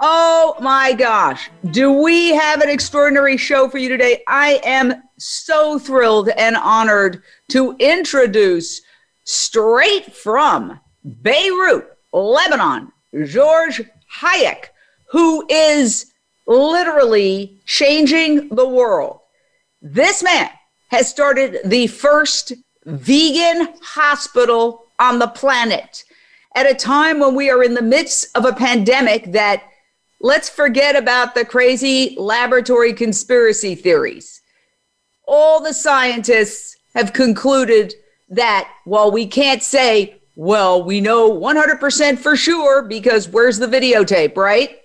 Oh my gosh. Do we have an extraordinary show for you today? I am so thrilled and honored to introduce straight from Beirut, Lebanon, George Hayek, who is literally changing the world. This man has started the first vegan hospital on the planet at a time when we are in the midst of a pandemic that let's forget about the crazy laboratory conspiracy theories. All the scientists have concluded that while we can't say, well, we know 100% for sure because where's the videotape, right?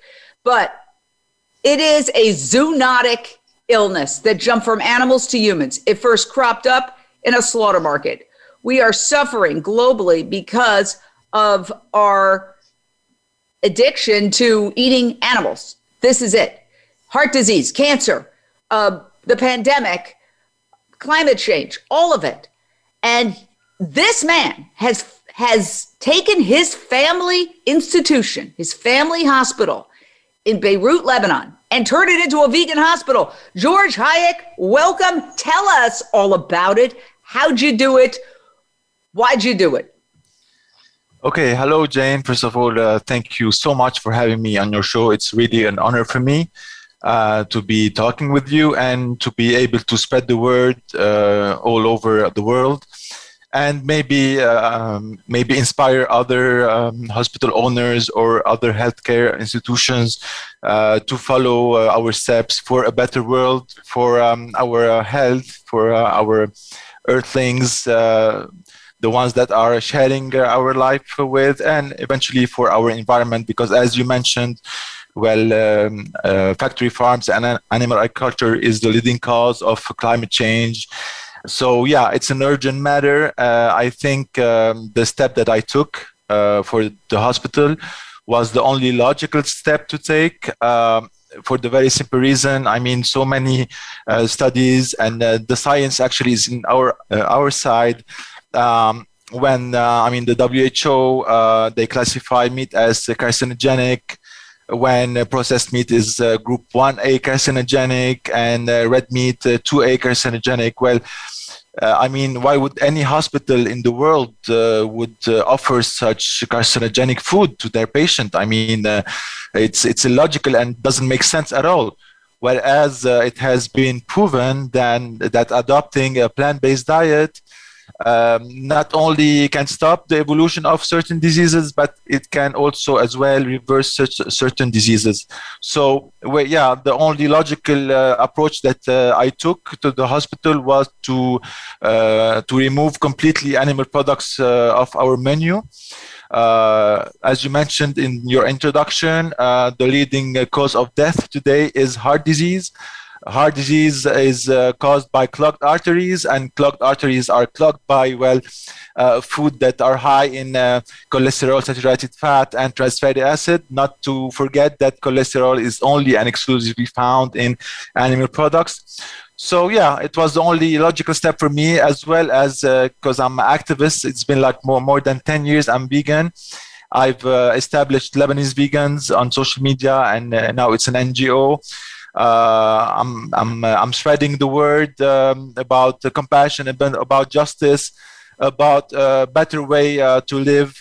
But it is a zoonotic illness that jumped from animals to humans. It first cropped up in a slaughter market. We are suffering globally because of our addiction to eating animals. This is it. Heart disease, cancer, uh, the pandemic, climate change, all of it. And this man has has taken his family institution, his family hospital in Beirut, Lebanon, and turned it into a vegan hospital. George Hayek, welcome. Tell us all about it. How'd you do it? Why'd you do it? Okay, hello, Jane. First of all, uh, thank you so much for having me on your show. It's really an honor for me uh, to be talking with you and to be able to spread the word uh, all over the world, and maybe um, maybe inspire other um, hospital owners or other healthcare institutions uh, to follow uh, our steps for a better world, for um, our uh, health, for our earthlings the ones that are sharing uh, our life with, and eventually for our environment. Because as you mentioned, well, um, uh, factory farms and animal agriculture is the leading cause of climate change. So yeah, it's an urgent matter. Uh, I think um, the step that I took uh, for the hospital was the only logical step to take. Um, for the very simple reason, I mean, so many uh, studies and uh, the science actually is in our our side um, when uh, I mean the WHO uh, they classify meat as carcinogenic when uh, processed meat is uh, group 1A carcinogenic and uh, red meat 2A carcinogenic. Well I mean why would any hospital in the world would offer such carcinogenic food to their patient? I mean it's it's illogical and doesn't make sense at all. Whereas it has been proven then that adopting a plant-based diet um, not only can stop the evolution of certain diseases, but it can also as well reverse such, certain diseases. So, well, yeah, the only logical uh, approach that uh, I took to the hospital was to uh, to remove completely animal products uh, of our menu. Uh, as you mentioned in your introduction, uh, the leading cause of death today is heart disease. Heart disease is uh, caused by clogged arteries, and clogged arteries are clogged by, well, uh, food that are high in uh, cholesterol, saturated fat, and trans fatty acid. Not to forget that cholesterol is only and exclusively found in animal products. So yeah, it was the only logical step for me, as well as because uh, I'm an activist. It's been like more more than ten years. I'm vegan. I've uh, established Lebanese vegans on social media, and uh, now it's an NGO. Uh, I'm I'm uh, I'm spreading the word um, about compassion, about justice, about a better way uh, to live.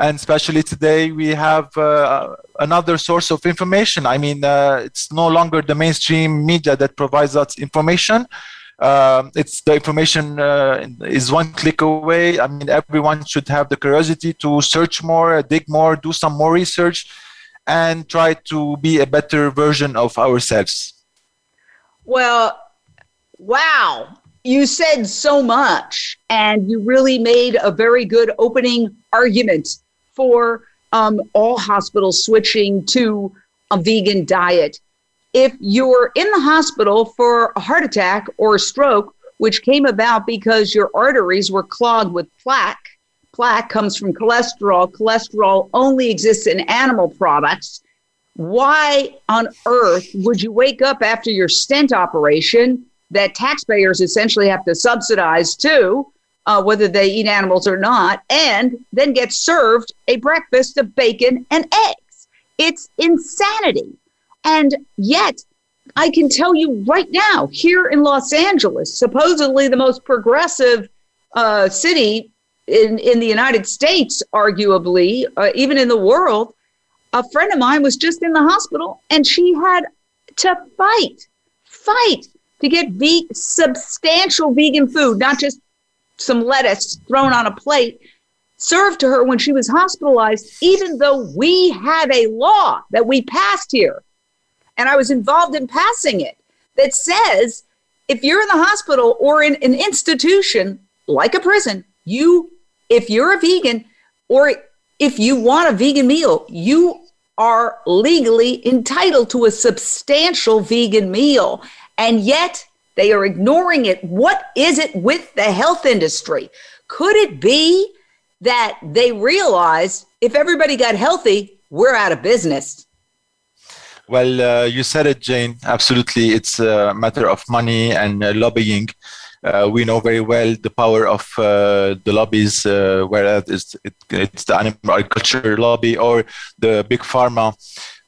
And especially today we have uh, another source of information. I mean uh, it's no longer the mainstream media that provides us information. Uh, it's the information is one click away. I mean everyone should have the curiosity to search more dig more do some more research and try to be a better version of ourselves. Well, wow. You said so much, and you really made a very good opening argument for um, all hospitals switching to a vegan diet. if you're in the hospital for a heart attack or a stroke, which came about because your arteries were clogged with plaque, plaque comes from cholesterol. Cholesterol only exists in animal products. Why on earth would you wake up after your stent operation that taxpayers essentially have to subsidize too, uh, whether they eat animals or not, and then get served a breakfast of bacon and eggs? It's insanity. And yet, I can tell you right now, here in Los Angeles, supposedly the most progressive uh, city in, in the United States, arguably, uh, even in the world, a friend of mine was just in the hospital and she had to fight, fight to get ve- substantial vegan food, not just some lettuce thrown on a plate, served to her when she was hospitalized, even though we have a law that we passed here. And I was involved in passing it that says if you're in the hospital or in an institution like a prison, you, if you're a vegan or if you want a vegan meal, you are legally entitled to a substantial vegan meal. And yet they are ignoring it. What is it with the health industry? Could it be that they realize if everybody got healthy, we're out of business? Well, uh, you said it, Jane. Absolutely. It's a matter of money and uh, lobbying. Uh, we know very well the power of uh, the lobbies, uh, whether it's, it, it's the animal agriculture lobby or the big pharma.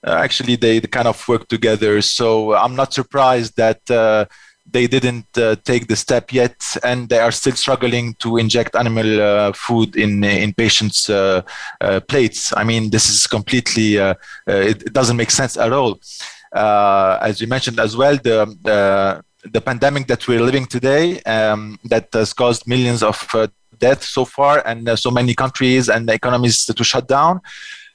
Uh, actually, they, they, kind of work together. So I'm not surprised that uh, they didn't uh, take the step yet, and they are still struggling to inject animal food in in patients' plates. I mean, this is completely it, it, doesn't make sense at all. as you mentioned as well, the the pandemic that we're living today um, that has caused millions of uh, deaths so far and uh, so many countries and economies to shut down.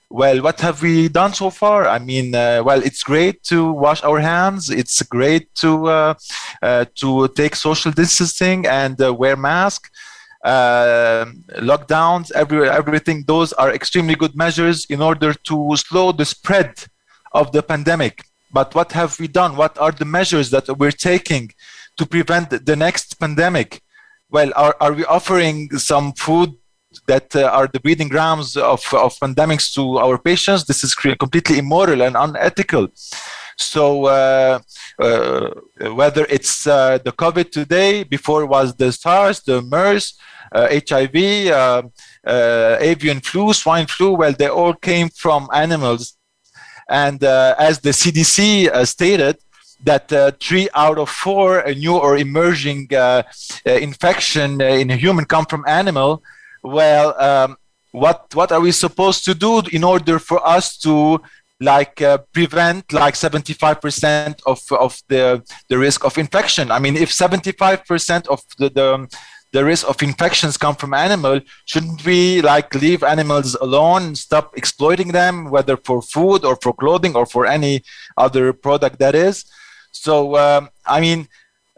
Well what have we done so far? I mean uh, well it's great to wash our hands. It's great to uh, uh, to take social distancing and uh, wear mask. Lockdowns every, everything those are extremely good measures in order to slow the spread of the pandemic but what have we done? What are the measures that we're taking to prevent the next pandemic? Well, are, are we offering some food that uh, are the breeding grounds of, of pandemics to our patients? This is completely immoral and unethical. So uh, uh, whether it's uh, the COVID today, before was the SARS, the MERS, HIV, uh, uh, avian flu, swine flu, well, they all came from animals and uh, as the CDC uh, stated, that uh, three out of four new or emerging infection in a human come from animal. Well, um, what what are we supposed to do in order for us to like uh, prevent like 75% of, of the, the risk of infection. I mean, if 75% of the, the, the risk of infections come from animal shouldn't we like leave animals alone stop exploiting them whether for food or for clothing or for any other product that is so um, i mean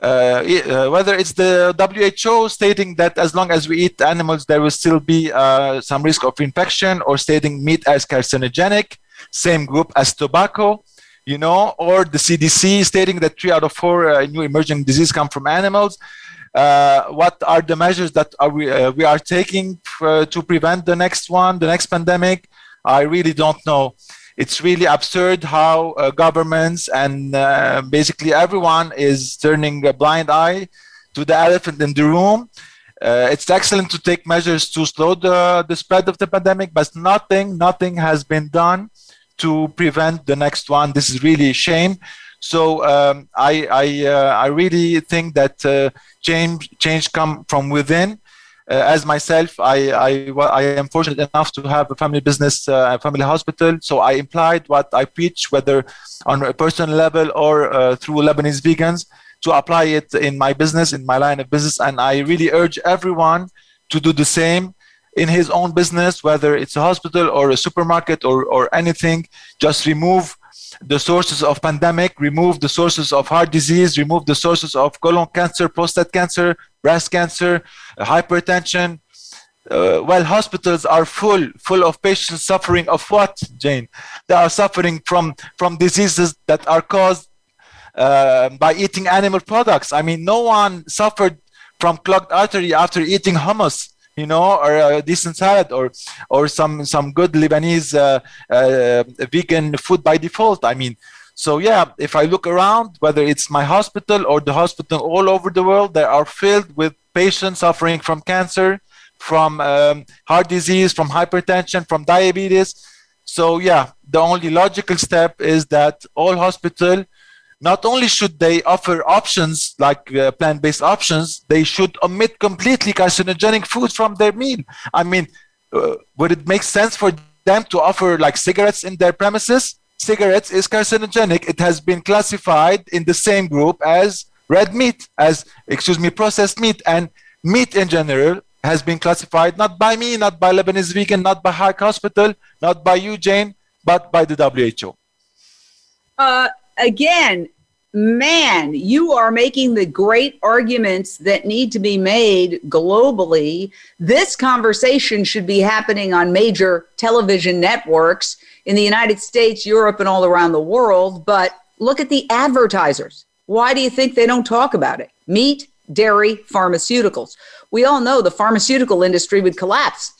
uh, uh, whether it's the WHO stating that as long as we eat animals, there will still be uh, some risk of infection, or stating meat as carcinogenic, same group as tobacco, you know, or the CDC stating that three out of four uh, new emerging diseases come from animals. Uh, what are the measures that are we, uh, we are taking to prevent the next one, the next pandemic? I really don't know. It's really absurd how uh, governments and uh, basically everyone is turning a blind eye to the elephant in the room. Uh, it's excellent to take measures to slow the, the spread of the pandemic, but nothing, nothing has been done to prevent the next one. This is really a shame. So um, I I, uh, I really think that uh, change change come from within. Uh, as myself, I, I I am fortunate enough to have a family business, uh, a family hospital. So I implied what I preach, whether on a personal level or uh, through Lebanese vegans, to apply it in my business, in my line of business. And I really urge everyone to do the same in his own business, whether it's a hospital or a supermarket or, or anything. Just remove the sources of pandemic, remove the sources of heart disease, remove the sources of colon cancer, prostate cancer, breast cancer, uh, hypertension. Uh, well, hospitals are full, full of patients suffering of what, Jane? They are suffering from from diseases that are caused uh, by eating animal products. I mean, no one suffered from clogged artery after eating hummus you know, or a decent salad, or or some some good Lebanese uh, uh, vegan food by default. I mean, so yeah, if I look around, whether it's my hospital or the hospital all over the world, they are filled with patients suffering from cancer, from um, heart disease, from hypertension, from diabetes. So yeah, the only logical step is that all hospital not only should they offer options like uh, plant-based options, they should omit completely carcinogenic foods from their meal. I mean, uh, would it make sense for them to offer like cigarettes in their premises? Cigarettes is carcinogenic. It has been classified in the same group as red meat, as excuse me, processed meat, and meat in general has been classified not by me, not by Lebanese Vegan, not by Hayek Hospital, not by you, Jane, but by the WHO. Uh, again, man, you are making the great arguments that need to be made globally. This conversation should be happening on major television networks in the United States, Europe, and all around the world. But look at the advertisers. Why do you think they don't talk about it? Meat, dairy, pharmaceuticals. We all know the pharmaceutical industry would collapse.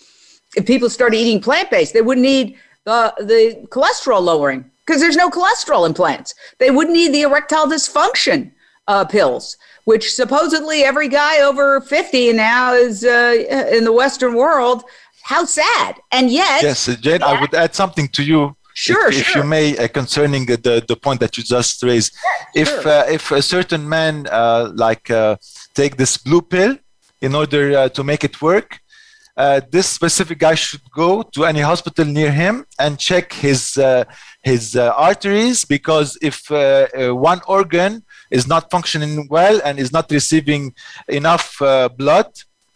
If people started eating plant based, they wouldn't need the, the cholesterol lowering because there's no cholesterol in plants. They wouldn't need the erectile dysfunction uh, pills, which supposedly every guy over 50 now is uh, in the Western world. How sad. And yet. Yes, Jane, I would add something to you. Sure, if, sure. if you may, uh, concerning the, the point that you just raised, Yeah, if sure. uh, if a certain man uh, like uh, take this blue pill in order uh, to make it work, uh, this specific guy should go to any hospital near him and check his uh, his uh, arteries because if uh, uh, one organ is not functioning well and is not receiving enough uh, blood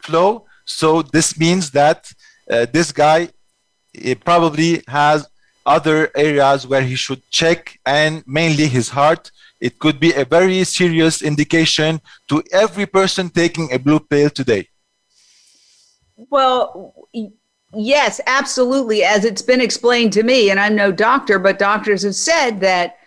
flow, so this means that this guy probably has other areas where he should check and mainly his heart. It could be a very serious indication to every person taking a blue pill today Well, yes, absolutely. As it's been explained to me, and I'm no doctor, but doctors have said that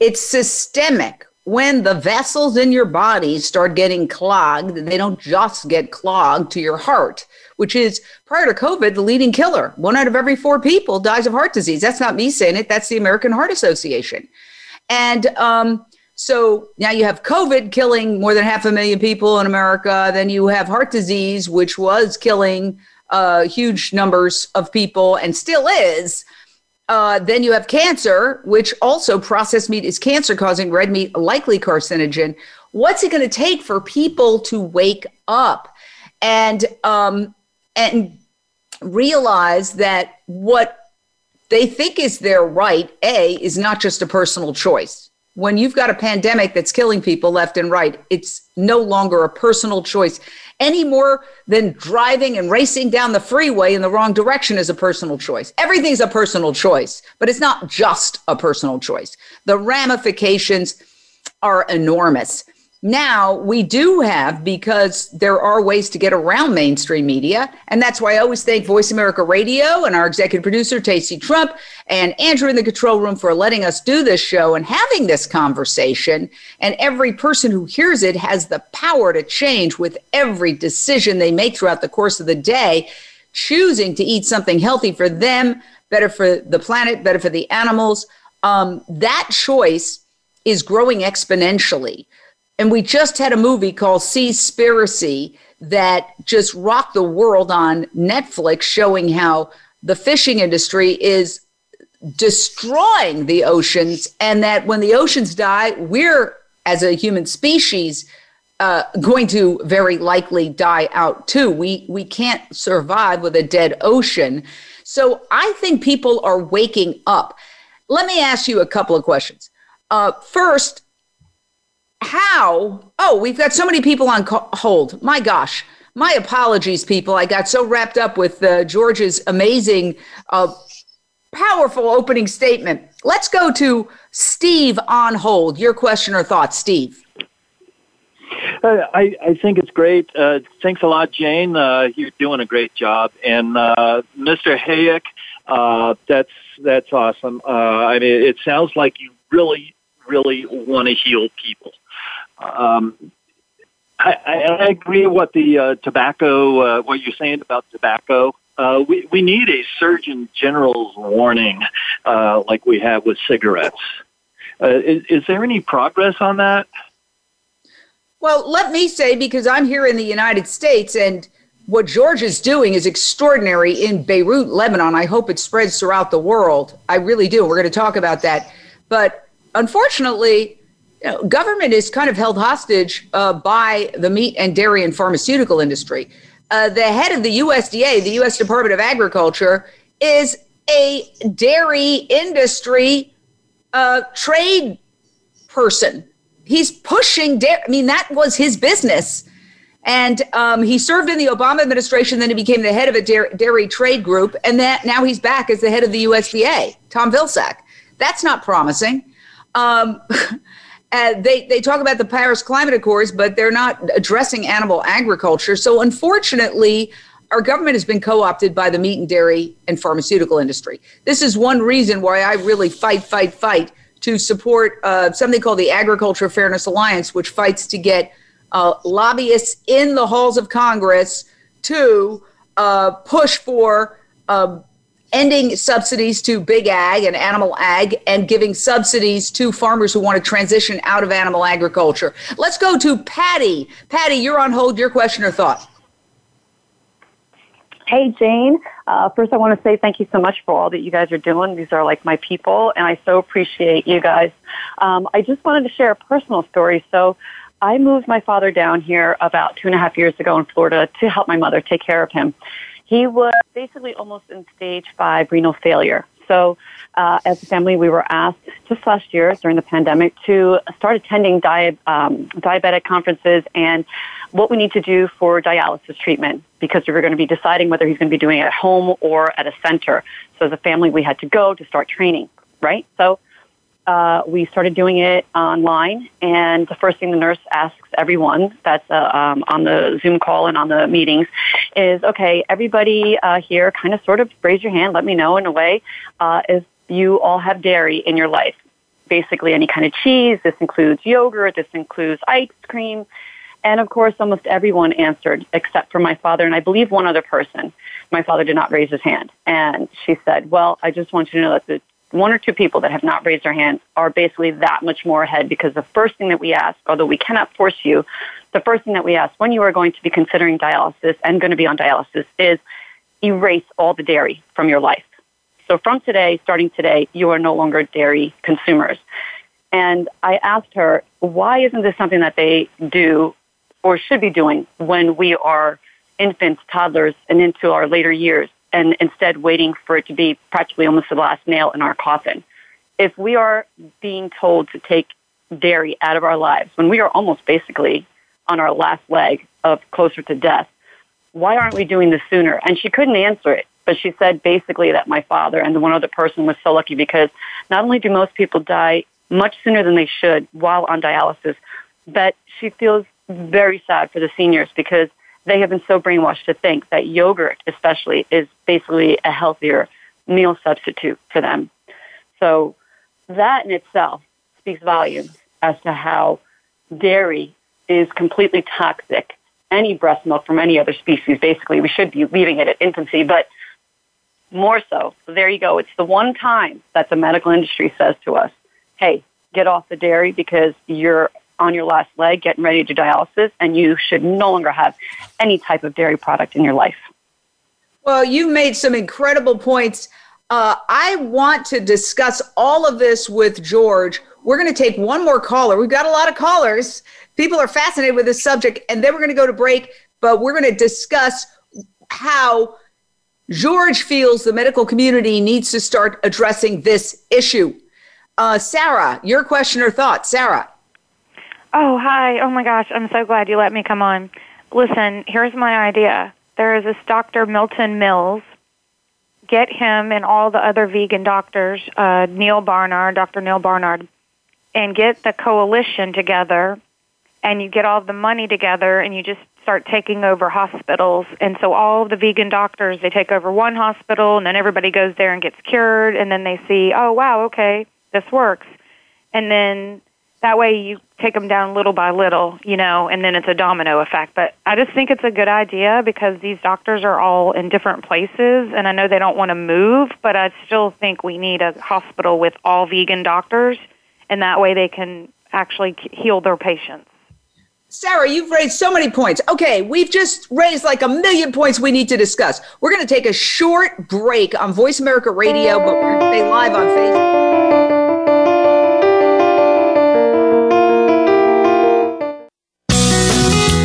it's systemic. When the vessels in your body start getting clogged, they don't just get clogged to your heart, which is prior to COVID, the leading killer. One out of every four people dies of heart disease. That's not me saying it, that's the American Heart Association. And um, so now you have COVID killing more than half a million people in America. Then you have heart disease, which was killing uh, huge numbers of people and still is. Uh, then you have cancer, which also processed meat is cancer causing, red meat likely carcinogen. What's it going to take for people to wake up and um, and realize that what they think is their right, A, is not just a personal choice. When you've got a pandemic that's killing people left and right, it's no longer a personal choice any more than driving and racing down the freeway in the wrong direction is a personal choice. Everything's a personal choice, but it's not just a personal choice. The ramifications are enormous. Now we do have, because there are ways to get around mainstream media. And that's why I always thank Voice America Radio and our executive producer, Tacey Trump, and Andrew in the control room for letting us do this show and having this conversation. And every person who hears it has the power to change with every decision they make throughout the course of the day, choosing to eat something healthy for them, better for the planet, better for the animals. Um, that choice is growing exponentially. And we just had a movie called Seaspiracy that just rocked the world on Netflix, showing how the fishing industry is destroying the oceans, and that when the oceans die, we're, as a human species, uh, going to very likely die out too. We we can't survive with a dead ocean. So I think people are waking up. Let me ask you a couple of questions. Uh, first, how? Oh, we've got so many people on co- hold. My gosh. My apologies, people. I got so wrapped up with uh, George's amazing, uh, powerful opening statement. Let's go to Steve on hold. Your question or thoughts, Steve? Uh, I, I think it's great. Uh, thanks a lot, Jane. Uh, you're doing a great job. And uh, Mr. Hayek, uh, that's that's awesome. Uh, I mean, it sounds like you really, really want to heal people. Um, I, I, agree what the uh, tobacco, uh, what you're saying about tobacco. Uh, we, we need a Surgeon General's warning uh, like we have with cigarettes. Uh, is, is there any progress on that? Well, let me say, because I'm here in the United States and what George is doing is extraordinary in Beirut, Lebanon. I hope it spreads throughout the world. I really do. We're going to talk about that. But unfortunately, you know, government is kind of held hostage uh, by the meat and dairy and pharmaceutical industry. Uh, the head of the USDA, the U.S. Department of Agriculture, is a dairy industry uh, trade person. He's pushing dairy. I mean, that was his business. And um, he served in the Obama administration. Then he became the head of a dairy, trade group, and that now he's back as the head of the USDA. Tom Vilsack. That's not promising. Um, uh, they they talk about the Paris Climate Accords, but they're not addressing animal agriculture. So unfortunately, our government has been co-opted by the meat and dairy and pharmaceutical industry. This is one reason why I really fight, fight, fight to support uh, something called the Agriculture Fairness Alliance, which fights to get uh, lobbyists in the halls of Congress to uh, push for um, ending subsidies to big ag and animal ag and giving subsidies to farmers who want to transition out of animal agriculture. Let's go to Patty. Patty, you're on hold. Your question or thought? Hey, Jane. Uh, first, I want to say thank you so much for all that you guys are doing. These are like my people, and I so appreciate you guys. Um, I just wanted to share a personal story. So, I moved my father down here about two and a half years ago in Florida to help my mother take care of him. He was basically almost in stage five renal failure. So, uh, as a family, we were asked just last year during the pandemic to start attending di- um, diabetic conferences and what we need to do for dialysis treatment because we were going to be deciding whether he's going to be doing it at home or at a center. So, as a family, we had to go to start training, right? So, uh, we started doing it online, and the first thing the nurse asks everyone that's uh, um, on the Zoom call and on the meetings is, okay, everybody uh, here, kind of sort of raise your hand, let me know in a way uh, if you all have dairy in your life. Basically, any kind of cheese. This includes yogurt. This includes ice cream. And of course, almost everyone answered except for my father and I believe one other person. My father did not raise his hand. And she said, Well, I just want you to know that the one or two people that have not raised their hands are basically that much more ahead because the first thing that we ask, although we cannot force you, the first thing that we ask when you are going to be considering dialysis and going to be on dialysis is erase all the dairy from your life. So from today, starting today, you are no longer dairy consumers. And I asked her, why isn't this something that they do or should be doing when we are infants, toddlers, and into our later years? And instead waiting for it to be practically almost the last nail in our coffin. If we are being told to take dairy out of our lives when we are almost basically on our last leg of closer to death, why aren't we doing this sooner? And she couldn't answer it, but she said basically that my father and the one other person was so lucky because not only do most people die much sooner than they should while on dialysis, but she feels very sad for the seniors because they have been so brainwashed to think that yogurt, especially, is basically a healthier meal substitute for them. So that in itself speaks volumes as to how dairy is completely toxic. Any breast milk from any other species, basically, we should be leaving it at infancy, but more so. There you go. It's the one time that the medical industry says to us, hey, get off the dairy because you're on your last leg, getting ready to dialysis, and you should no longer have any type of dairy product in your life. Well, you've made some incredible points. Uh, I want to discuss all of this with George. We're going to take one more caller. We've got a lot of callers. People are fascinated with this subject, and then we're going to go to break, but we're going to discuss how George feels the medical community needs to start addressing this issue. Uh, Sarah, your question or thought? Sarah. Oh, hi. Oh my gosh, I'm so glad you let me come on. Listen, here's my idea. There is this Dr. Milton Mills. Get him and all the other vegan doctors, uh, Neal Barnard, Dr. Neal Barnard, and get the coalition together and you get all the money together and you just start taking over hospitals. And so all the vegan doctors, they take over one hospital and then everybody goes there and gets cured and then they see, oh wow, okay, this works. And then that way you take them down little by little, you know, and then it's a domino effect. But I just think it's a good idea because these doctors are all in different places, and I know they don't want to move, but I still think we need a hospital with all vegan doctors, and that way they can actually heal their patients. Sarah, you've raised so many points. Okay, we've just raised like a million points we need to discuss. We're going to take a short break on Voice America Radio, but we're going to stay live on Facebook.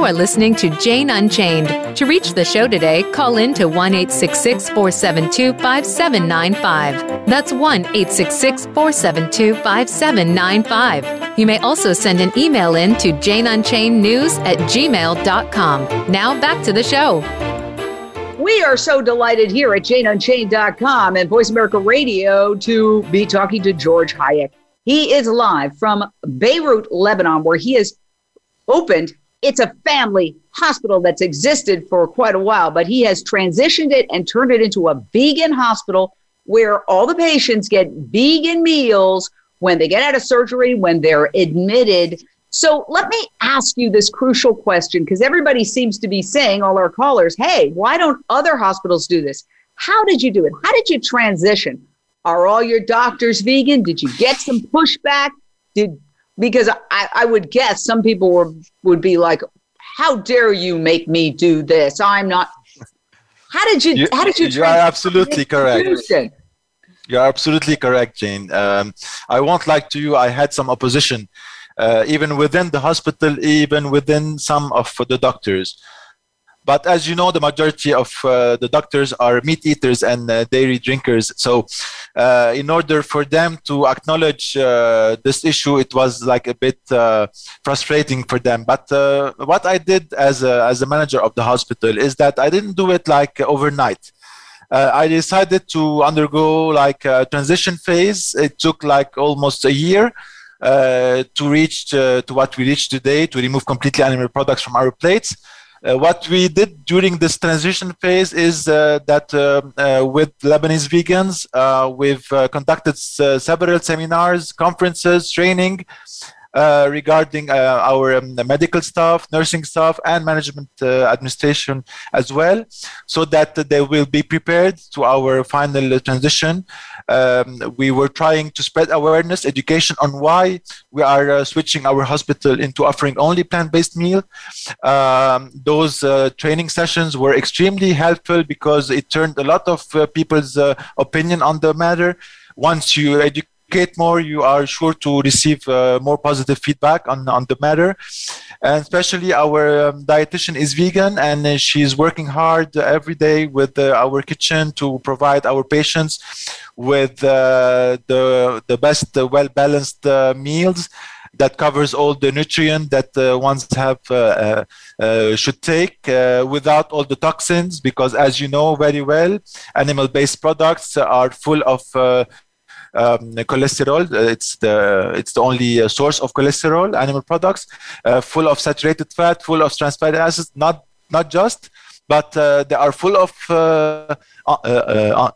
You are listening to Jane Unchained. To reach the show today, call in to 1 472 5795. That's 1 472 5795. You may also send an email in to janeunchainednews at gmail.com. Now back to the show. We are so delighted here at janeunchained.com and Voice America Radio to be talking to George Hayek. He is live from Beirut, Lebanon, where he has opened it's a family hospital that's existed for quite a while, but he has transitioned it and turned it into a vegan hospital where all the patients get vegan meals when they get out of surgery, when they're admitted. So let me ask you this crucial question because everybody seems to be saying, all our callers, hey, why don't other hospitals do this? How did you do it? How did you transition? Are all your doctors vegan? Did you get some pushback? Did because I, I would guess some people were would be like, "How dare you make me do this? I'm not." How did you? you how did you? You are absolutely correct. You're absolutely correct, Jane. Um, I won't lie to you. I had some opposition, uh, even within the hospital, even within some of the doctors. But as you know, the majority of uh, the doctors are meat eaters and uh, dairy drinkers. So, uh, in order for them to acknowledge uh, this issue, it was like a bit uh, frustrating for them. But uh, what I did as a, as a manager of the hospital is that I didn't do it like overnight. I decided to undergo like a transition phase. It took like almost a year. to reach to what we reach today, to remove completely animal products from our plates, what we did during this transition phase is uh, that uh, uh with Lebanese vegans, uh, we've uh, conducted several seminars, conferences, training uh, regarding uh, our um, medical staff, nursing staff, and management uh, administration as well, so that they will be prepared to our final transition. Um, we were trying to spread awareness, education on why we are uh, switching our hospital into offering only plant-based meal. Um, those uh, training sessions were extremely helpful because it turned a lot of uh, people's opinion on the matter. Once you educate educate more, you are sure to receive uh, more positive feedback on, on the matter. And especially our um, dietitian is vegan and uh, she's working hard every day with uh, our kitchen to provide our patients with uh, the, the best, uh, well balanced meals that covers all the nutrient that uh, ones have uh, uh, should take without all the toxins because as you know very well animal-based products are full of um, cholesterol. It's the it's the only source of cholesterol. Animal products, full of saturated fat, full of trans fatty acids. Not not just, but they are full of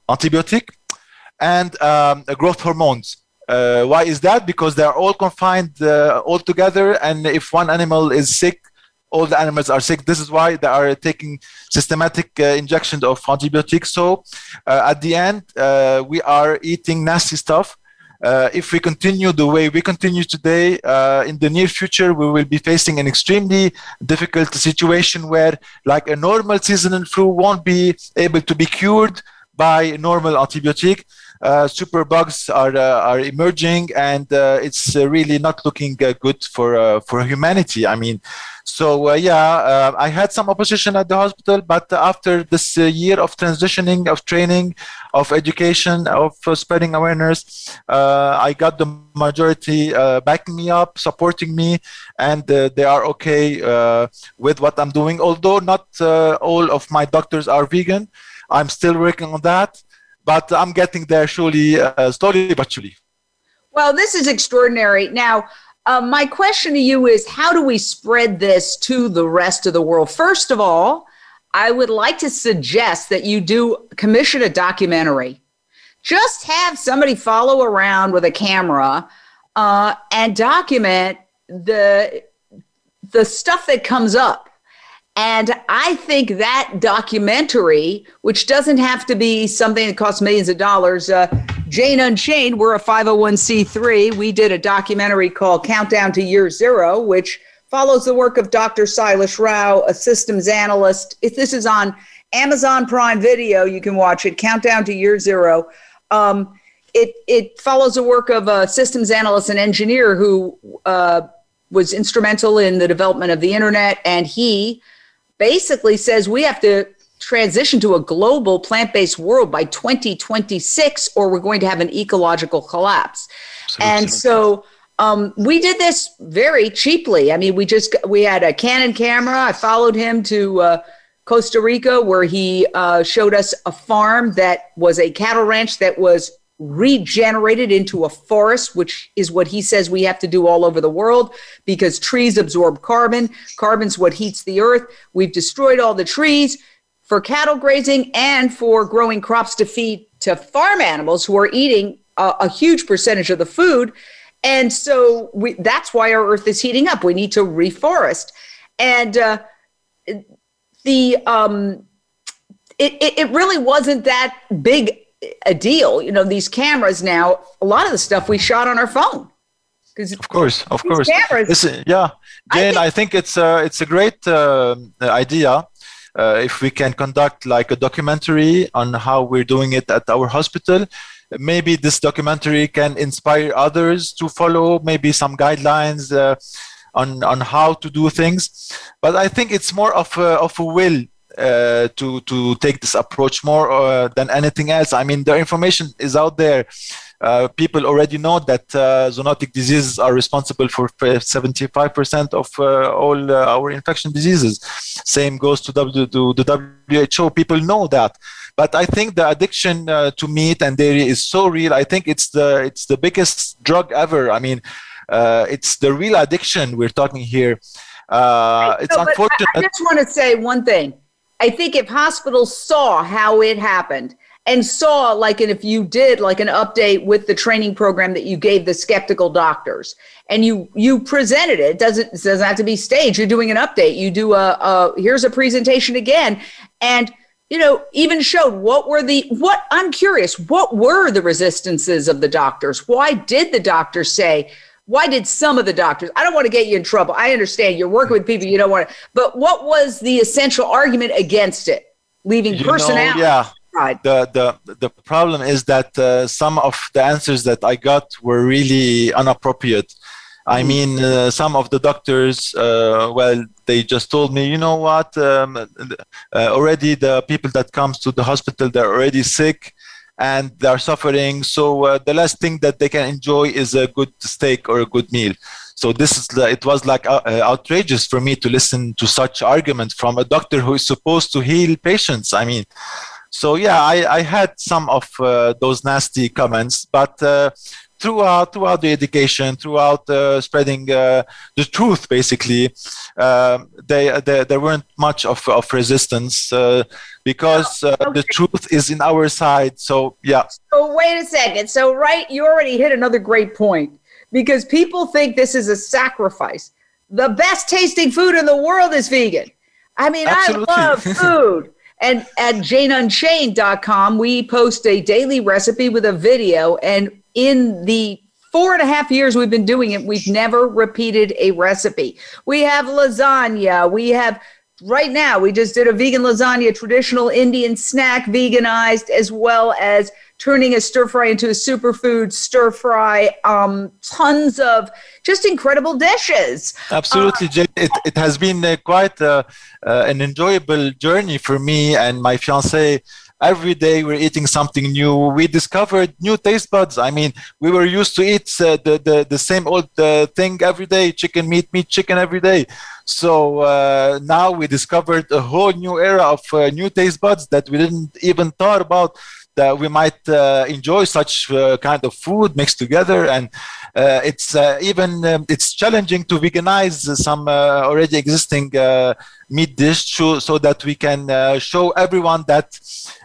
antibiotic and um, growth hormones. Uh, why is that? Because they are all confined uh, all together, and if one animal is sick, all the animals are sick. This is why they are taking systematic uh, injections of antibiotics. So uh, at the end, uh, we are eating nasty stuff. Uh, if we continue the way we continue today, in the near future, we will be facing an extremely difficult situation where, like a normal seasonal flu, won't be able to be cured by normal antibiotic uh, super bugs are uh, are emerging, and uh, it's uh, really not looking uh, good for uh, for humanity. I mean, so yeah, I had some opposition at the hospital, but after this year of transitioning, of training, of education, of spreading awareness, I got the majority backing me up, supporting me, and they are okay with what I'm doing. Although not all of my doctors are vegan, I'm still working on that but I'm getting there surely, uh, slowly but surely. Well, this is extraordinary. Now, uh, my question to you is how do we spread this to the rest of the world? First of all, I would like to suggest that you do commission a documentary. Just have somebody follow around with a camera uh, and document the the stuff that comes up and I think that documentary, which doesn't have to be something that costs millions of dollars, uh, Jane Unchained, we're a 501c3. We did a documentary called Countdown to Year Zero, which follows the work of Dr. Sailesh Rao, a systems analyst. If this is on Amazon Prime Video, you can watch it, Countdown to Year Zero. Um, it, it follows the work of a systems analyst and engineer who uh, was instrumental in the development of the internet, and he basically says we have to transition to a global plant based world by 2026, or we're going to have an ecological collapse. Absolutely. And so um, we did this very cheaply. I mean, we just we had a Canon camera. I followed him to uh, Costa Rica, where he uh, showed us a farm that was a cattle ranch that was regenerated into a forest, which is what he says we have to do all over the world because trees absorb carbon. Carbon's what heats the earth. We've destroyed all the trees for cattle grazing and for growing crops to feed to farm animals who are eating a, a huge percentage of the food. And so we, that's why our earth is heating up. We need to reforest. And uh, the um, it, it, it really wasn't that big a deal. You know, these cameras now, a lot of the stuff we shot on our phone. Because of course, of course. Cameras, Listen, yeah, Jane, I think, I think it's a, it's a great uh, idea. Uh, if we can conduct like a documentary on how we're doing it at our hospital, maybe this documentary can inspire others to follow maybe some guidelines uh, on on how to do things. But I think it's more of a, of a will uh, to to take this approach more uh, than anything else. I mean, the information is out there. Uh, people already know that uh, zoonotic diseases are responsible for 75% of uh, all uh, our infection diseases. Same goes to, w, to, the WHO. People know that. But I think the addiction to meat and dairy is so real. I think it's the it's the biggest drug ever. I mean, it's the real addiction we're talking here. it's unfortunate. I, I just want to say one thing I think if hospitals saw how it happened and saw like and if you did like an update with the training program that you gave the skeptical doctors and you you presented it, doesn't it doesn't have to be staged. You're doing an update. You do a, a here's a presentation again. And you know even showed what were the what i'm curious what were the resistances of the doctors? Why did the doctors say why did some of the doctors i don't want to get you in trouble i understand you're working with people you don't want to but what was the essential argument against it leaving you personnel know, yeah the, the, the problem is that uh, some of the answers that I got were really inappropriate. I mm-hmm. mean, uh, some of the doctors, uh, well, they just told me, you know what? Um, uh, already the people that comes to the hospital, they're already sick and they're suffering. So uh, the last thing that they can enjoy is a good steak or a good meal. So this is it was like uh, uh, outrageous for me to listen to such argument from a doctor who is supposed to heal patients. I mean, so yeah, I, I had some of uh, those nasty comments, but uh, throughout throughout the education, throughout uh, spreading uh, the truth, basically, um, they, they, there weren't much of, of resistance because okay. the truth is in our side. So yeah. So wait a second. So right, you already hit another great point because people think this is a sacrifice. The best tasting food in the world is vegan. I mean, Absolutely. I love food. and at janeunchained.com, we post a daily recipe with a video. And in the four and a half years we've been doing it, we've never repeated a recipe. We have lasagna. We have right now, we just did a vegan lasagna, traditional Indian snack, veganized, as well as turning a stir fry into a superfood stir fry. Um, tons of just incredible dishes. Absolutely, uh, it, it has been uh, quite uh, uh, an enjoyable journey for me and my fiance every day we're eating something new. We discovered new taste buds. I mean we were used to eat uh, the, the, the same old uh, thing every day chicken meat meat chicken every day. So uh, now we discovered a whole new era of uh, new taste buds that we didn't even thought about that we might uh, enjoy such uh, kind of food mixed together. And it's uh, even um, it's challenging to veganize some uh, already existing uh, meat dish so, so that we can show everyone that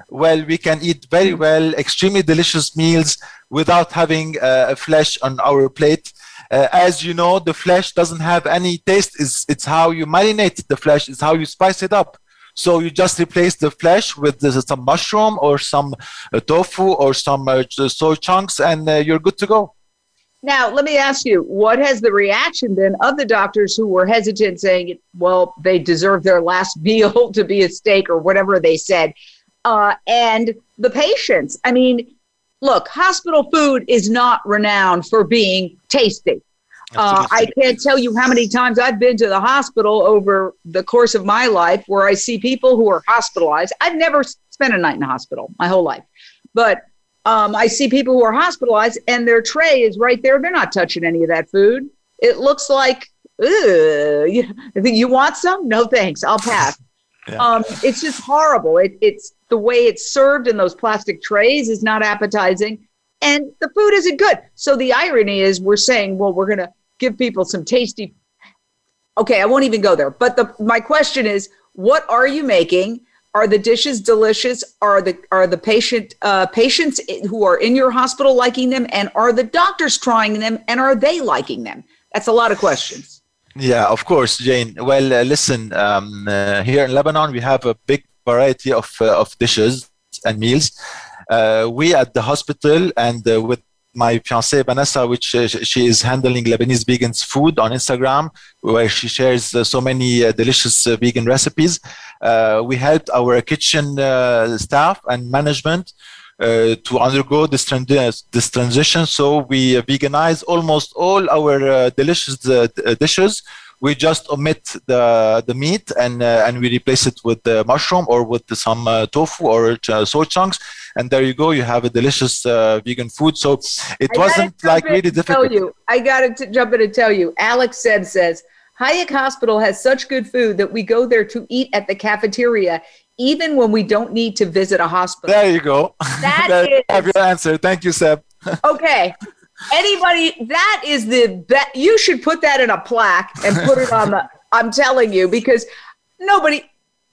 well we can eat very well extremely delicious meals without having a flesh on our plate. Uh, as you know the flesh doesn't have any taste. It's, it's how you marinate the flesh. It's how you spice it up. So you just replace the flesh with some mushroom or some uh, tofu or some uh, soy chunks, and uh, you're good to go. Now, let me ask you, what has the reaction been of the doctors who were hesitant, saying, well, they deserve their last meal to be a steak or whatever they said, uh, and the patients? I mean, look, hospital food is not renowned for being tasty. Uh, I can't tell you how many times I've been to the hospital over the course of my life where I see people who are hospitalized. I've never spent a night in a hospital my whole life, but um, I see people who are hospitalized and their tray is right there. They're not touching any of that food. It looks like, you, you want some? No, thanks. I'll pass. yeah. um, it's just horrible. It, it's the way it's served in those plastic trays is not appetizing and the food isn't good. So the irony is we're saying, well, we're going to give people some tasty. Okay, I won't even go there. But the my question is, what are you making? Are the dishes delicious? Are the are the patient uh, patients who are in your hospital liking them, and are the doctors trying them, and are they liking them? That's a lot of questions. Yeah, of course, Jane. Well, uh, listen, um, uh, here in Lebanon, we have a big variety of uh, of dishes and meals. Uh, we at the hospital and uh, with my fiancée Vanessa, which uh, she is handling Lebanese vegans food on Instagram, where she shares uh, so many uh, delicious uh, vegan recipes. Uh, we helped our kitchen uh, staff and management to undergo this, this transition. So we veganize almost all our delicious dishes we just omit the the meat and and we replace it with the mushroom or with some tofu or soy chunks and there you go you have a delicious uh, vegan food. So it I wasn't like really difficult tell you. I gotta t- jump in and tell you. Alex said says hayek hospital has such good food that we go there to eat at the cafeteria even when we don't need to visit a hospital. There you go. That is, have your answer. Thank you seb. Okay. Anybody, that is the best. You should put that in a plaque and put it on the. I'm telling you, because nobody,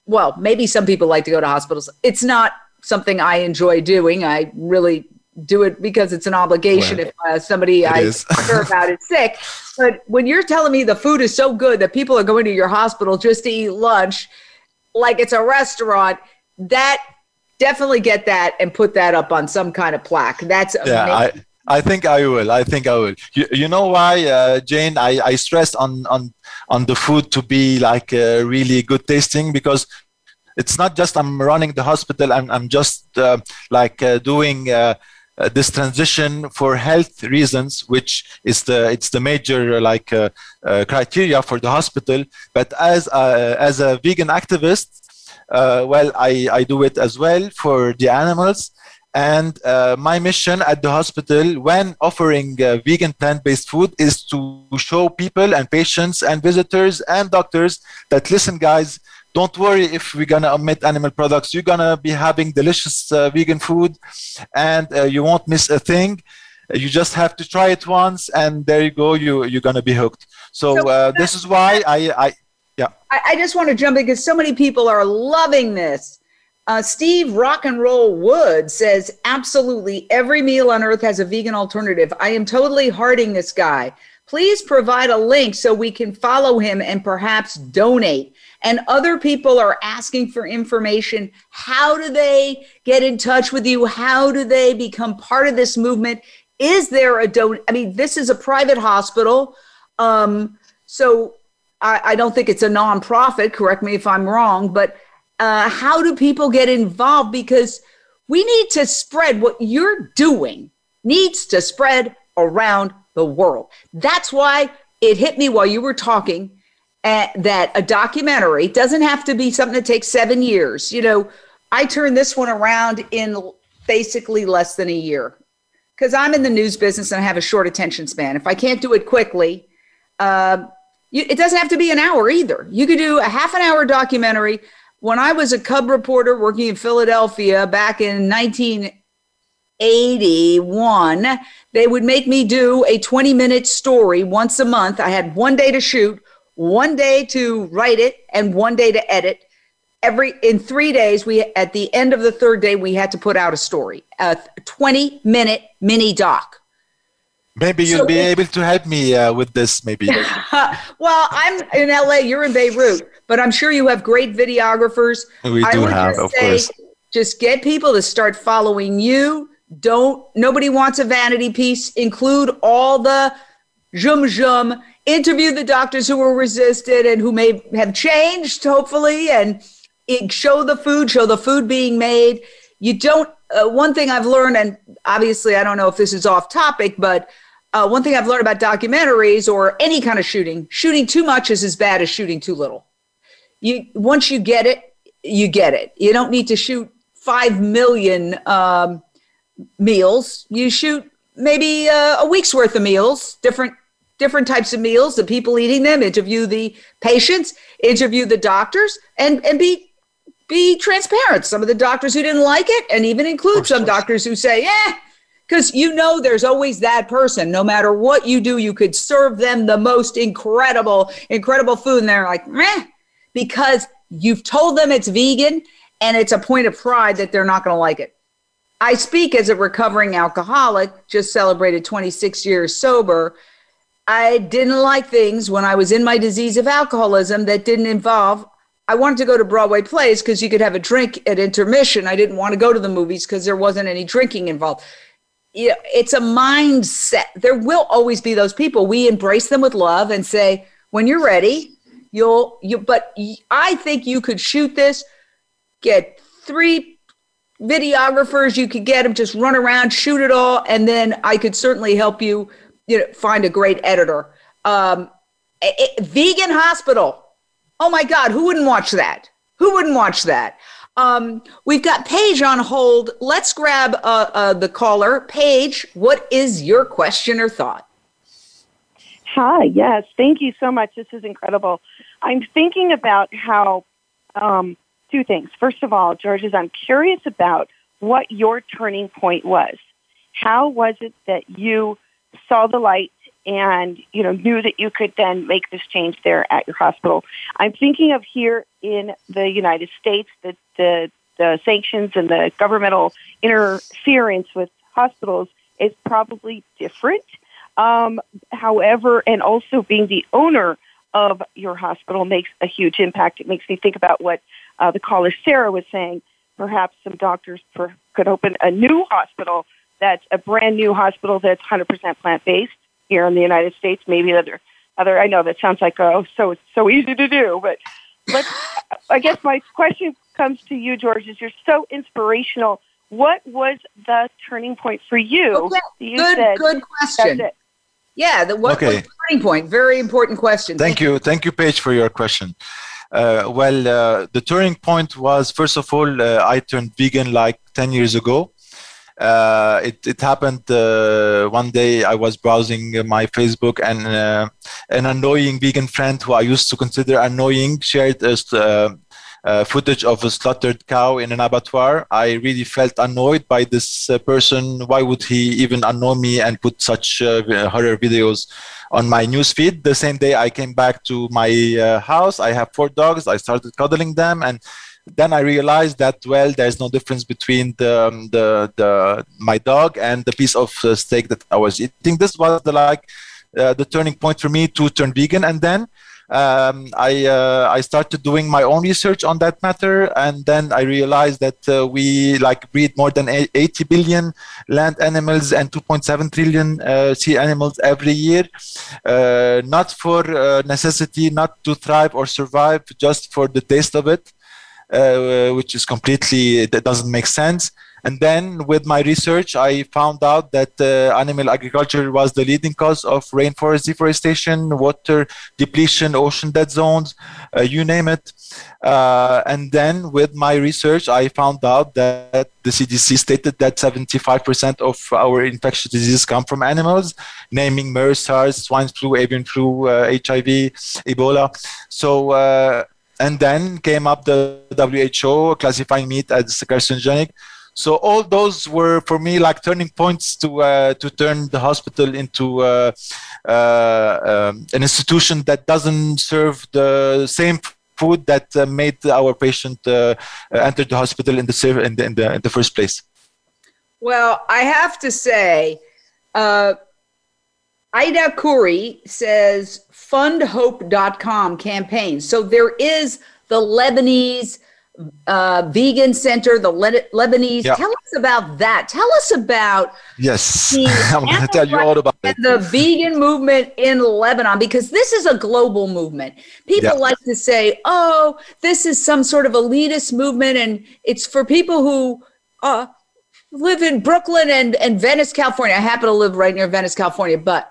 well, maybe some people like to go to hospitals. It's not something I enjoy doing. I really do it because it's an obligation well, if uh, somebody I care about is sick. But when you're telling me the food is so good that people are going to your hospital just to eat lunch, like it's a restaurant, that definitely get that and put that up on some kind of plaque. That's yeah, amazing. I, I think I will. I think I will. You, you know why, uh, Jane? I, I stressed on, on on the food to be like uh, really good tasting because it's not just I'm running the hospital. I'm I'm just uh, like uh, doing. Uh, uh, this transition for health reasons, which is the it's the major uh, like uh, uh criteria for the hospital. But as a, as a vegan activist, uh, well, I, I do it as well for the animals. And uh, my mission at the hospital, when offering vegan plant-based food, is to show people and patients and visitors and doctors that listen, guys, don't worry if we're gonna omit animal products. You're gonna be having delicious uh, vegan food, and uh, you won't miss a thing. You just have to try it once, and there you go. You you're gonna be hooked. So, so uh, this is why I I yeah. I, I just want to jump in because so many people are loving this. Uh, Steve Rock and Roll Wood says, absolutely every meal on earth has a vegan alternative. I am totally hearting this guy. Please provide a link so we can follow him and perhaps donate and other people are asking for information. How do they get in touch with you? How do they become part of this movement? Is there a don't? I mean, this is a private hospital. Um, so I, I, don't think it's a nonprofit. Correct me if I'm wrong, but uh, how do people get involved? Because we need to spread what you're doing needs to spread around the world. That's why it hit me while you were talking that a documentary doesn't have to be something that takes seven years. You know, I turned this one around in basically less than a year because I'm in the news business and I have a short attention span. If I can't do it quickly, uh, you, it doesn't have to be an hour either. You could do a half an hour documentary. When I was a cub reporter working in Philadelphia back in 1981, they would make me do a 20 minute story once a month. I had one day to shoot one day to write it and one day to edit. Every in three days we at the end of the third day we had to put out a story a 20 minute mini doc. Maybe you'll so, be able to help me uh, with this maybe. Well i'm in la you're in beirut but i'm sure you have great videographers. We do have of course. just get people to start following you. Don't nobody wants a vanity piece. Include all the zoom zoom interview the doctors who were resisted and who may have changed, hopefully, and show the food, show the food being made. You don't, uh, one thing I've learned, and obviously I don't know if this is off topic, but uh, one thing I've learned about documentaries or any kind of shooting, shooting too much is as bad as shooting too little. You once you get it, you get it. You don't need to shoot five million um, meals. You shoot maybe uh, a week's worth of meals, different different types of meals, the people eating them, interview the patients, interview the doctors, and and be be transparent. Some of the doctors who didn't like it, and even include some doctors who say, "Yeah," because you know there's always that person. No matter what you do, you could serve them the most incredible, incredible food, and they're like, "Meh," because you've told them it's vegan, and it's a point of pride that they're not going to like it. I speak as a recovering alcoholic, just celebrated 26 years sober I didn't like things when I was in my disease of alcoholism that didn't involve. I wanted to go to Broadway plays because you could have a drink at intermission. I didn't want to go to the movies because there wasn't any drinking involved. It's a mindset. There will always be those people. We embrace them with love and say, when you're ready, you'll you. But I think you could shoot this, get three videographers. You could get them just run around, shoot it all, and then I could certainly help you you know, find a great editor. Um, it, vegan hospital. Oh my God, who wouldn't watch that? Who wouldn't watch that? Um, we've got Paige on hold. Let's grab uh, uh, the caller. Paige, what is your question or thought? Hi, yes, thank you so much. This is incredible. I'm thinking about how um, two things. First of all, Georges, I'm curious about what your turning point was. How was it that you saw the light and you know knew that you could then make this change there at your hospital. I'm thinking of here in the United States that the the sanctions and the governmental interference with hospitals is probably different. Um, however, and also being the owner of your hospital makes a huge impact. It makes me think about what uh, the caller Sarah was saying. Perhaps some doctors per, could open a new hospital that's a brand new hospital that's 100% plant based here in the United States. Maybe other other. I know that sounds like oh so it's so easy to do, but let's I guess my question comes to you, George. Is you're so inspirational. What was the turning point for you? Okay. You good, said, good question. Yeah, the, what Okay. was the turning point? Very important question. Thank you, thank you, Paige, for your question. Uh, well, uh, the turning point was first of all, uh, I turned vegan like 10 years ago. Uh, it, it happened uh, one day I was browsing my Facebook and uh, an annoying vegan friend who I used to consider annoying shared a, uh, uh, footage of a slaughtered cow in an abattoir. I really felt annoyed by this uh, person. Why would he even annoy me and put such horror videos on my newsfeed? The same day I came back to my house. I have four dogs. I started cuddling them and then I realized that well, there's no difference between the, um, the the my dog and the piece of uh, steak that I was eating. This was the like uh, the turning point for me to turn vegan, and then um, I uh, I started doing my own research on that matter, and then I realized that uh, we like breed more than 80 billion land animals and 2.7 trillion uh, sea animals every year, uh, not for necessity, not to thrive or survive, just for the taste of it uh, which is completely that doesn't make sense. And then with my research, I found out that uh, animal agriculture was the leading cause of rainforest deforestation, water depletion, ocean dead zones, uh, you name it. Uh, and then with my research, I found out that the CDC stated that 75% of our infectious diseases come from animals, naming MERS, SARS, swine flu, avian flu, uh, HIV, Ebola. So uh, and then came up the WHO classifying meat as carcinogenic. So all those were for me like turning points to uh, to turn the hospital into uh, uh, um, an institution that doesn't serve the same food that uh, made our patient uh, enter the hospital in the, in the in the in the first place. Well, I have to say, uh, Ida Kuri says fundhope.com campaign. So there is the Lebanese uh, vegan center, the Le- Lebanese. Yeah. Tell us about that. Tell us about Yes, the I'm going to tell you all about it. the vegan movement in Lebanon because this is a global movement. People Yeah. like to say, "Oh, this is some sort of elitist movement, and it's for people who uh, live in Brooklyn and and Venice, California." I happen to live right near Venice, California, but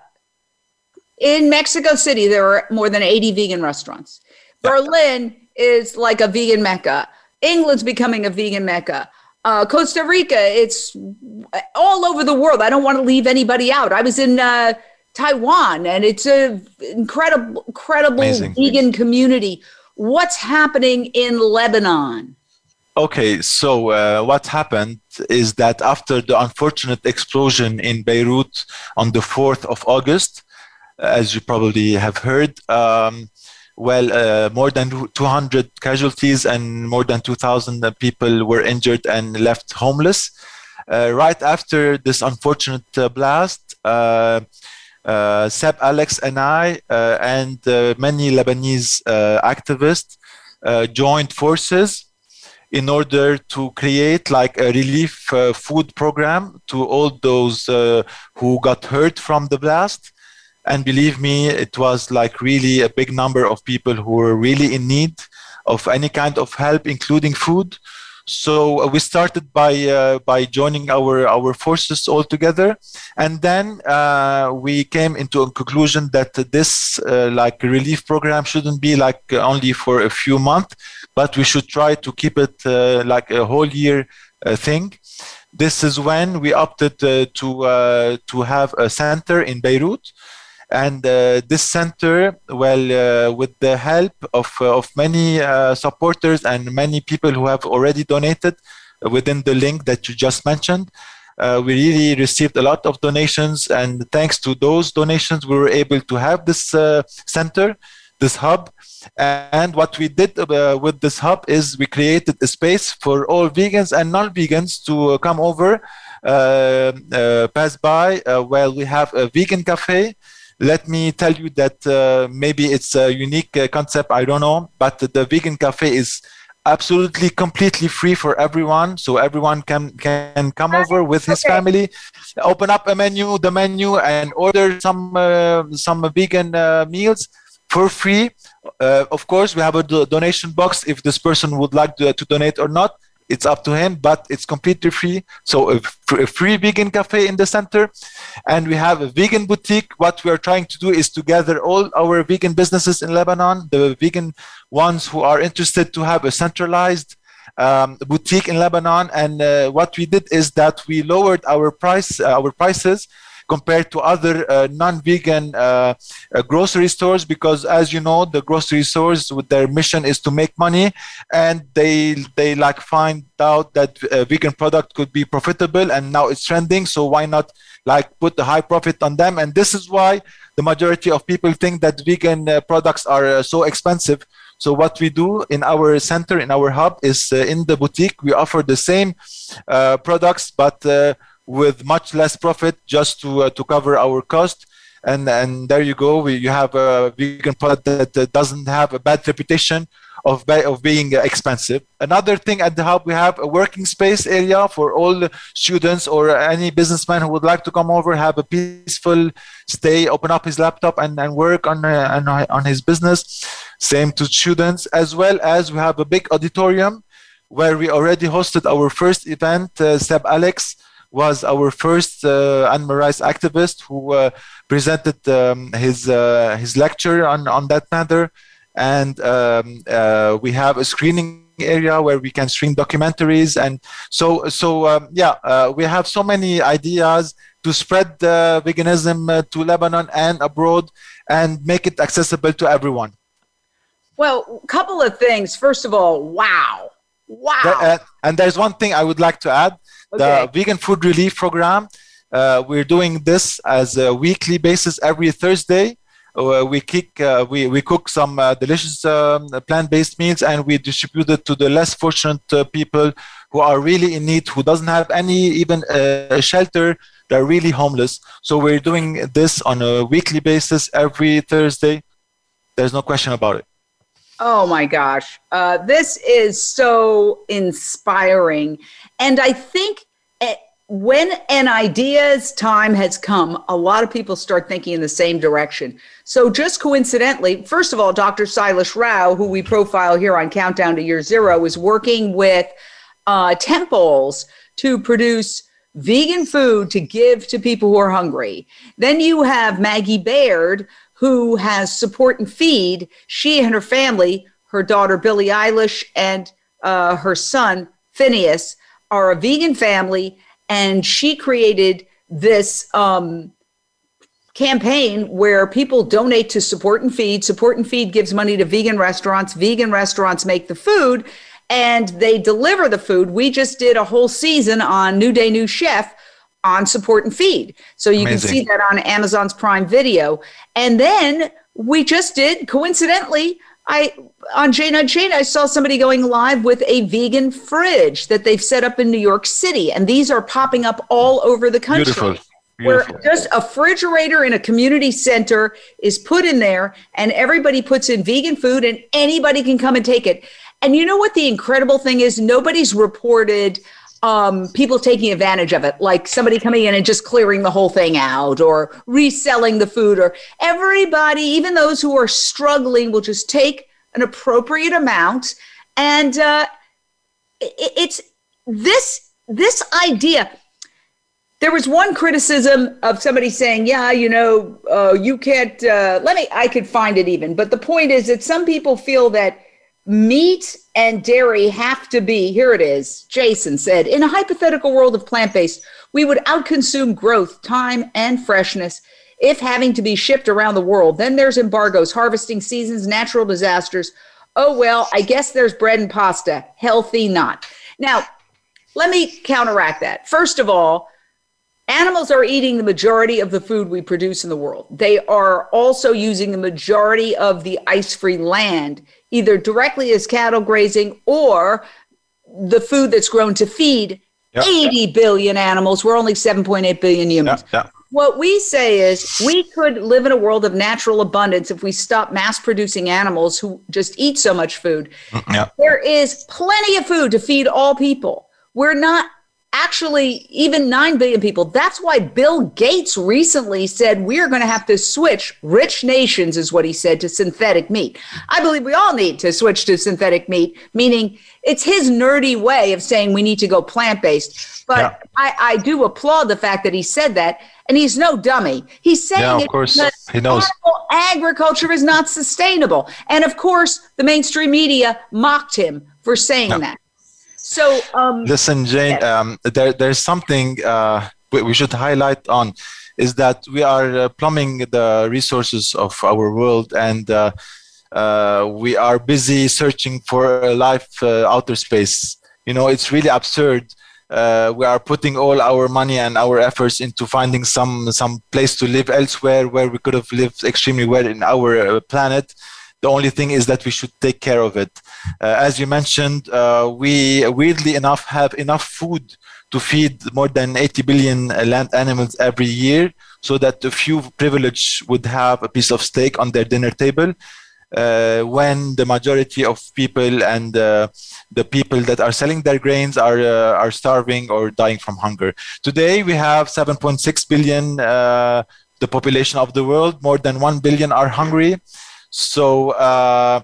in Mexico City, there are more than 80 vegan restaurants. Berlin is like a vegan mecca. England's becoming a vegan mecca. Uh, Costa Rica, it's all over the world. I don't want to leave anybody out. I was in uh, Taiwan, and it's a incredible, incredible Amazing. vegan community. What's happening in Lebanon? Okay, so uh, what happened is that after the unfortunate explosion in Beirut on the 4th of August, as you probably have heard, um, well, uh, more than 200 casualties and more than 2,000 people were injured and left homeless. Uh, right after this unfortunate uh, blast, uh, uh, Seb Alex and I uh, and many Lebanese activists joined forces in order to create like a relief food program to all those who got hurt from the blast and believe me it was like really a big number of people who were really in need of any kind of help including food. So uh, we started by uh, by joining our our forces all together. And then uh, we came into a conclusion that this uh, like relief program shouldn't be like only for a few months but we should try to keep it uh, like a whole year uh, thing. This is when we opted to to have a center in beirut and uh, this center well uh, with the help of, uh, of many supporters and many people who have already donated within the link that you just mentioned uh, we really received a lot of donations. And thanks to those donations we were able to have this uh, center this hub. And what we did uh, with this hub is we created a space for all vegans and non-vegans to come over pass by. Uh, while we have a vegan cafe let me tell you that uh, maybe it's a unique uh, concept i don't know but the vegan cafe is absolutely completely free for everyone so everyone can can come over with his Okay. family open up a menu the menu and order some uh, some vegan uh, meals for free. Uh, of course, we have a do- donation box if this person would like to, to donate or not it's up to him but it's completely free. So a free vegan cafe in the center. And we have a vegan boutique. What we are trying to do is to gather all our vegan businesses in lebanon the vegan ones who are interested to have a centralized um, boutique in lebanon. And uh, what we did is that we lowered our price uh, our prices compared to other uh, non-vegan uh, uh, grocery stores because as you know the grocery stores with their mission is to make money and they they like find out that a vegan product could be profitable and now it's trending. So why not like put the high profit on them? And this is why the majority of people think that vegan uh, products are uh, so expensive. So what we do in our center in our hub is uh, in the boutique we offer the same products but with much less profit just to uh, to cover our cost. And and there you go. We, you have a vegan product that doesn't have a bad reputation of, of being expensive. Another thing at the hub we have a working space area for all the students or any businessman who would like to come over have a peaceful stay open up his laptop and, and work on, uh, on on his business. Same to students as well as we have a big auditorium where we already hosted our first event uh, seb alex was our first uh, animal rights activist who uh, presented um, his uh, his lecture on on that matter, and um, uh, we have a screening area where we can screen documentaries, and so so um, yeah, uh, we have so many ideas to spread veganism to Lebanon and abroad, and make it accessible to everyone. Well, a couple of things. First of all, wow. Wow. Uh, and there's one thing I would like to add the vegan food relief program. Uh, we're doing this as a weekly basis every Thursday. Uh, we kick, uh, we, we cook some uh, delicious um, plant-based meals and we distribute it to the less fortunate uh, people who are really in need, who doesn't have any even uh, shelter. They're really homeless. So we're doing this on a weekly basis every Thursday. There's no question about it. Oh my gosh. Uh, this is so inspiring. And I think eh, when an idea's time has come, a lot of people start thinking in the same direction. So, just coincidentally, first of all, Dr. Sailesh Rao, who we profile here on Countdown to Year Zero, is working with uh, temples to produce vegan food to give to people who are hungry. Then you have Maggie Baird, who has support and feed. She and her family, her daughter Billie Eilish and uh, her son Phineas, are a vegan family, and she created this um, campaign where people donate to support and feed. Support and feed gives money to vegan restaurants. Vegan restaurants make the food and they deliver the food. We just did a whole season on New Day New Chef on support and feed. So you Amazing. can see that on Amazon's Prime Video. And then we just did coincidentally I on Jane Unchained, I saw somebody going live with a vegan fridge that they've set up in New York City, and these are popping up all over the country. Beautiful. Beautiful. Where just a refrigerator in a community center is put in there, and everybody puts in vegan food, and anybody can come and take it. And you know what the incredible thing is? Nobody's reported um, people taking advantage of it, like somebody coming in and just clearing the whole thing out or reselling the food, or everybody, even those who are struggling, will just take an appropriate amount. And uh, it, it's this this idea. There was one criticism of somebody saying, "Yeah, you know, uh, you can't." Uh, let me. I could find it even, but the point is that some people feel that meat and dairy have to be here it is jason said in a hypothetical world of plant-based we would outconsume growth time and freshness if having to be shipped around the world. Then there's embargoes harvesting seasons natural disasters. Oh well i guess there's bread and pasta. Healthy not. Now let me counteract that. First of all Animals are eating the majority of the food we produce in the world. They are also using the majority of the ice free land either directly as cattle grazing or the food that's grown to feed yep. 80 billion animals. We're only 7.8 billion humans. Yep. Yep. What we say is we could live in a world of natural abundance if we stop mass producing animals who just eat so much food. Mm, there is plenty of food to feed all people. We're not actually even 9 billion people. That's why Bill Gates recently said we're going to have to switch rich nations, is what he said, to synthetic meat. I believe we all need to switch to synthetic meat, meaning it's his nerdy way of saying we need to go plant based. But yeah. I, I do applaud the fact that he said that. And he's no dummy. He's saying yeah, of course. he knows. agriculture is not sustainable. And of course, the mainstream media mocked him for saying yeah. that. So, um, listen, Jane, um, there, there's something uh, we should highlight on is that we are uh, plumbing the resources of our world and uh, uh we are busy searching for life uh, outer space. You know, it's really absurd. Uh, we are putting all our money and our efforts into finding some some place to live elsewhere where we could have lived extremely well in our planet the only thing is that we should take care of it. Uh, as you mentioned, uh, we weirdly enough have enough food to feed more than 80 billion land animals every year, so that a few privileged would have a piece of steak on their dinner table. Uh, when the majority of people and uh, the people that are selling their grains are uh, are starving or dying from hunger. Today we have 7.6 billion uh, the population of the world. More than 1 billion are hungry. So uh,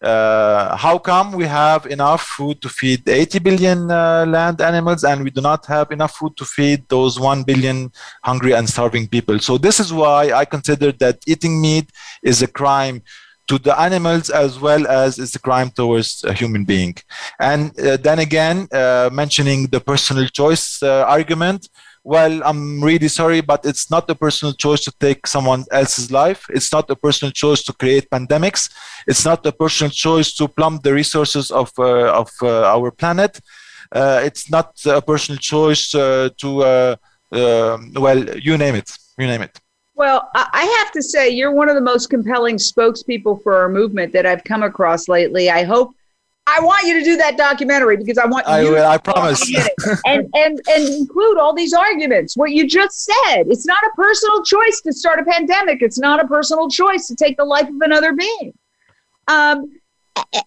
uh, how come we have enough food to feed 80 billion uh, land animals and we do not have enough food to feed those 1 billion hungry and starving people? So this is why i consider that eating meat is a crime to the animals as well as it's a crime towards a human being. And uh, then again uh, mentioning the personal choice uh, argument well, I'm really sorry, but it's not a personal choice to take someone else's life. It's not a personal choice to create pandemics. It's not a personal choice to plumb the resources of, uh, of uh, our planet. Uh, it's not a personal choice uh, to, uh, um, well, you name it. You name it. Well, I have to say, you're one of the most compelling spokespeople for our movement that I've come across lately. I hope I want you to do that documentary because I want I you. Will, I promise. and and and include all these arguments. What you just said. It's not a personal choice to start a pandemic. It's not a personal choice to take the life of another being. Um,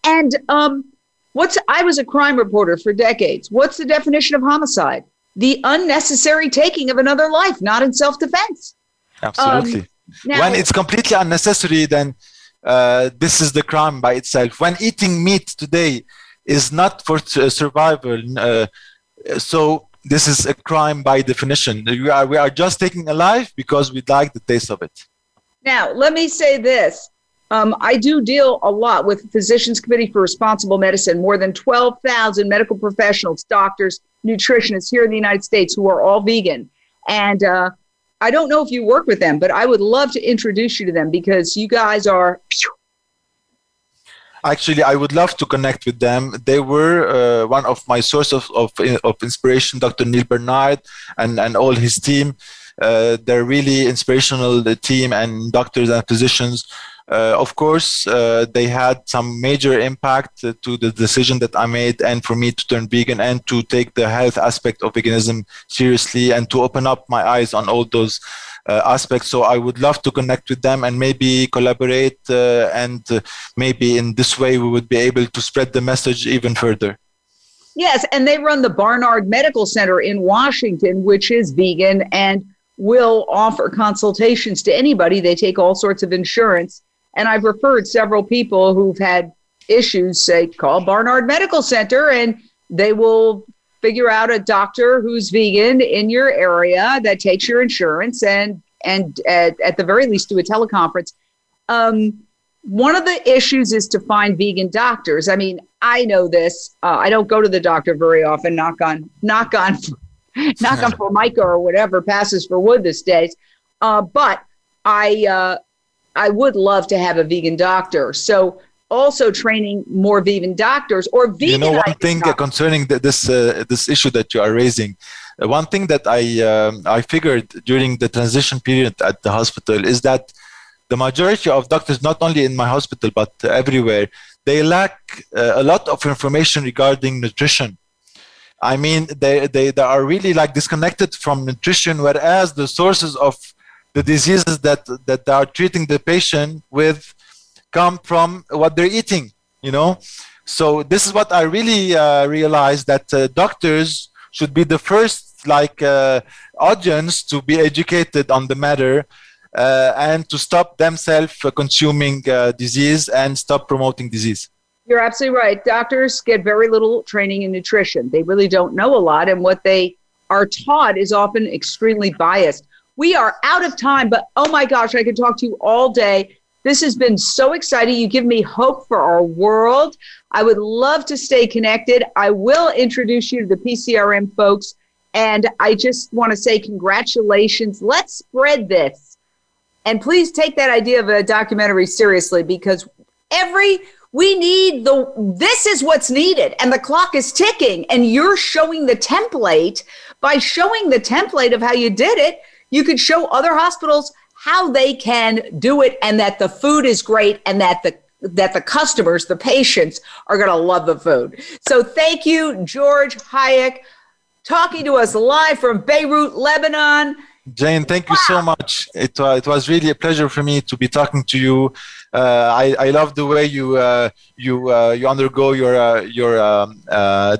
and um, what's I was a crime reporter for decades. What's the definition of homicide? The unnecessary taking of another life, not in self-defense. Absolutely. Um, now, when it's completely unnecessary, then uh, this is the crime by itself. When eating meat today is not for survival, uh, so this is a crime by definition. We are, we are just taking a life because we like the taste of it. Now, let me say this. Um, I do deal a lot with the Physicians Committee for Responsible Medicine, more than 12,000 medical professionals, doctors, nutritionists here in the United States who are all vegan. And uh, I don't know if you work with them, but I would love to introduce you to them because you guys are. Actually, I would love to connect with them. They were uh, one of my sources of, of, of inspiration, Dr. Neal Barnard and, and all his team. Uh, they're really inspirational the team and doctors and physicians of course, uh, they had some major impact to the decision that I made, and for me to turn vegan and to take the health aspect of veganism seriously and to open up my eyes on all those uh, aspects. So I would love to connect with them and maybe collaborate, uh, and uh, maybe in this way we would be able to spread the message even further. Yes, and they run the Barnard Medical Center in Washington, which is vegan and will offer consultations to anybody. They take all sorts of insurance and I've referred several people who've had issues, say, call Barnard Medical Center, and they will figure out a doctor who's vegan in your area that takes your insurance and and at, at the very least do a teleconference. Um, one of the issues is to find vegan doctors. I mean, I know this. Uh, I don't go to the doctor very often. Knock on, knock on, knock on formica or whatever passes for wood these days. Uh, but I uh, I would love to have a vegan doctor. So also training more vegan doctors or vegan. You know, one thing doctors. concerning the, this uh, this issue that you are raising. Uh, one thing that I um, I figured during the transition period at the hospital is that the majority of doctors, not only in my hospital but everywhere, they lack uh, a lot of information regarding nutrition. I mean, they, they, they are really like disconnected from nutrition, whereas the sources of the diseases that that are treating the patient with come from what they're eating you know so this is what i really uh, realized that uh, doctors should be the first like uh, audience to be educated on the matter uh, and to stop themselves consuming uh, disease and stop promoting disease. You're absolutely right. Doctors get very little training in nutrition. They really don't know a lot, and what they are taught is often extremely biased. We are out of time, but oh my gosh, I could talk to you all day. This has been so exciting. You give me hope for our world. I would love to stay connected. I will introduce you to the PCRM folks. And I just want to say congratulations. Let's spread this. And please take that idea of a documentary seriously because every we need the this is what's needed and the clock is ticking and you're showing the template by showing the template of how you did it you could show other hospitals how they can do it and that the food is great and that the that the customers the patients are going to love the food so thank you george hayek talking to us live from beirut lebanon Jane, thank you so much. It, uh, it was really a pleasure for me to be talking to you. Uh, I, I love the way you uh, you uh, you undergo your your um,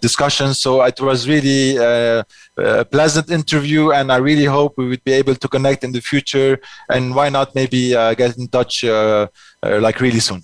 discussions. So it was really a pleasant interview, and I really hope we would be able to connect in the future. And why not maybe get in touch like really soon.